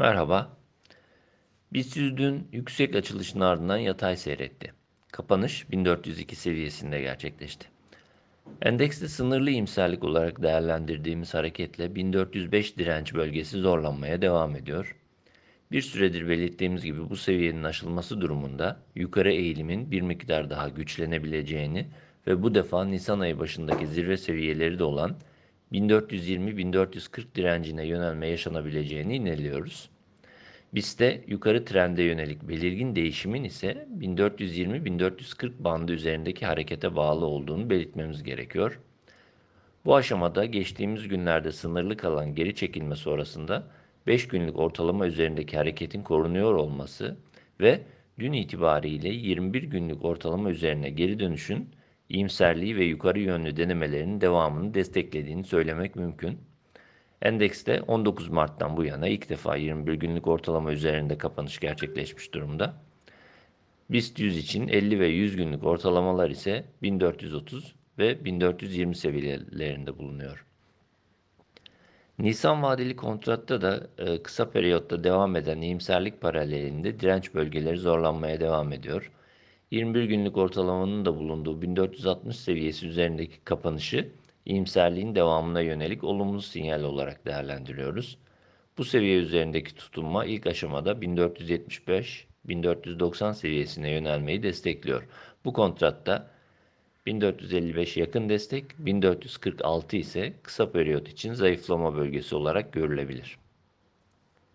Merhaba. BIST dün yüksek açılışın ardından yatay seyretti. Kapanış 1402 seviyesinde gerçekleşti. Endekste sınırlı iyimserlik olarak değerlendirdiğimiz hareketle 1405 direnç bölgesi zorlanmaya devam ediyor. Bir süredir belirttiğimiz gibi bu seviyenin aşılması durumunda yukarı eğilimin bir miktar daha güçlenebileceğini ve bu defa Nisan ayı başındaki zirve seviyeleri de olan 1420-1440 direncine yönelme yaşanabileceğini ineliyoruz. BIST'te yukarı trende yönelik belirgin değişimin ise 1420-1440 bandı üzerindeki harekete bağlı olduğunu belirtmemiz gerekiyor. Bu aşamada geçtiğimiz günlerde sınırlı kalan geri çekilme sonrasında 5 günlük ortalama üzerindeki hareketin korunuyor olması ve dün itibariyle 21 günlük ortalama üzerine geri dönüşün iyimserliği ve yukarı yönlü denemelerinin devamını desteklediğini söylemek mümkün. Endekste 19 Mart'tan bu yana ilk defa 21 günlük ortalama üzerinde kapanış gerçekleşmiş durumda. BIST 100 için 50 ve 100 günlük ortalamalar ise 1430 ve 1420 seviyelerinde bulunuyor. Nisan vadeli kontratta da e, kısa periyotta devam eden iyimserlik paralelinde direnç bölgeleri zorlanmaya devam ediyor. 21 günlük ortalamanın da bulunduğu 1460 seviyesi üzerindeki kapanışı iyimserliğin devamına yönelik olumlu sinyal olarak değerlendiriyoruz. Bu seviye üzerindeki tutunma ilk aşamada 1475-1490 seviyesine yönelmeyi destekliyor. Bu kontratta 1455 yakın destek, 1446 ise kısa periyot için zayıflama bölgesi olarak görülebilir.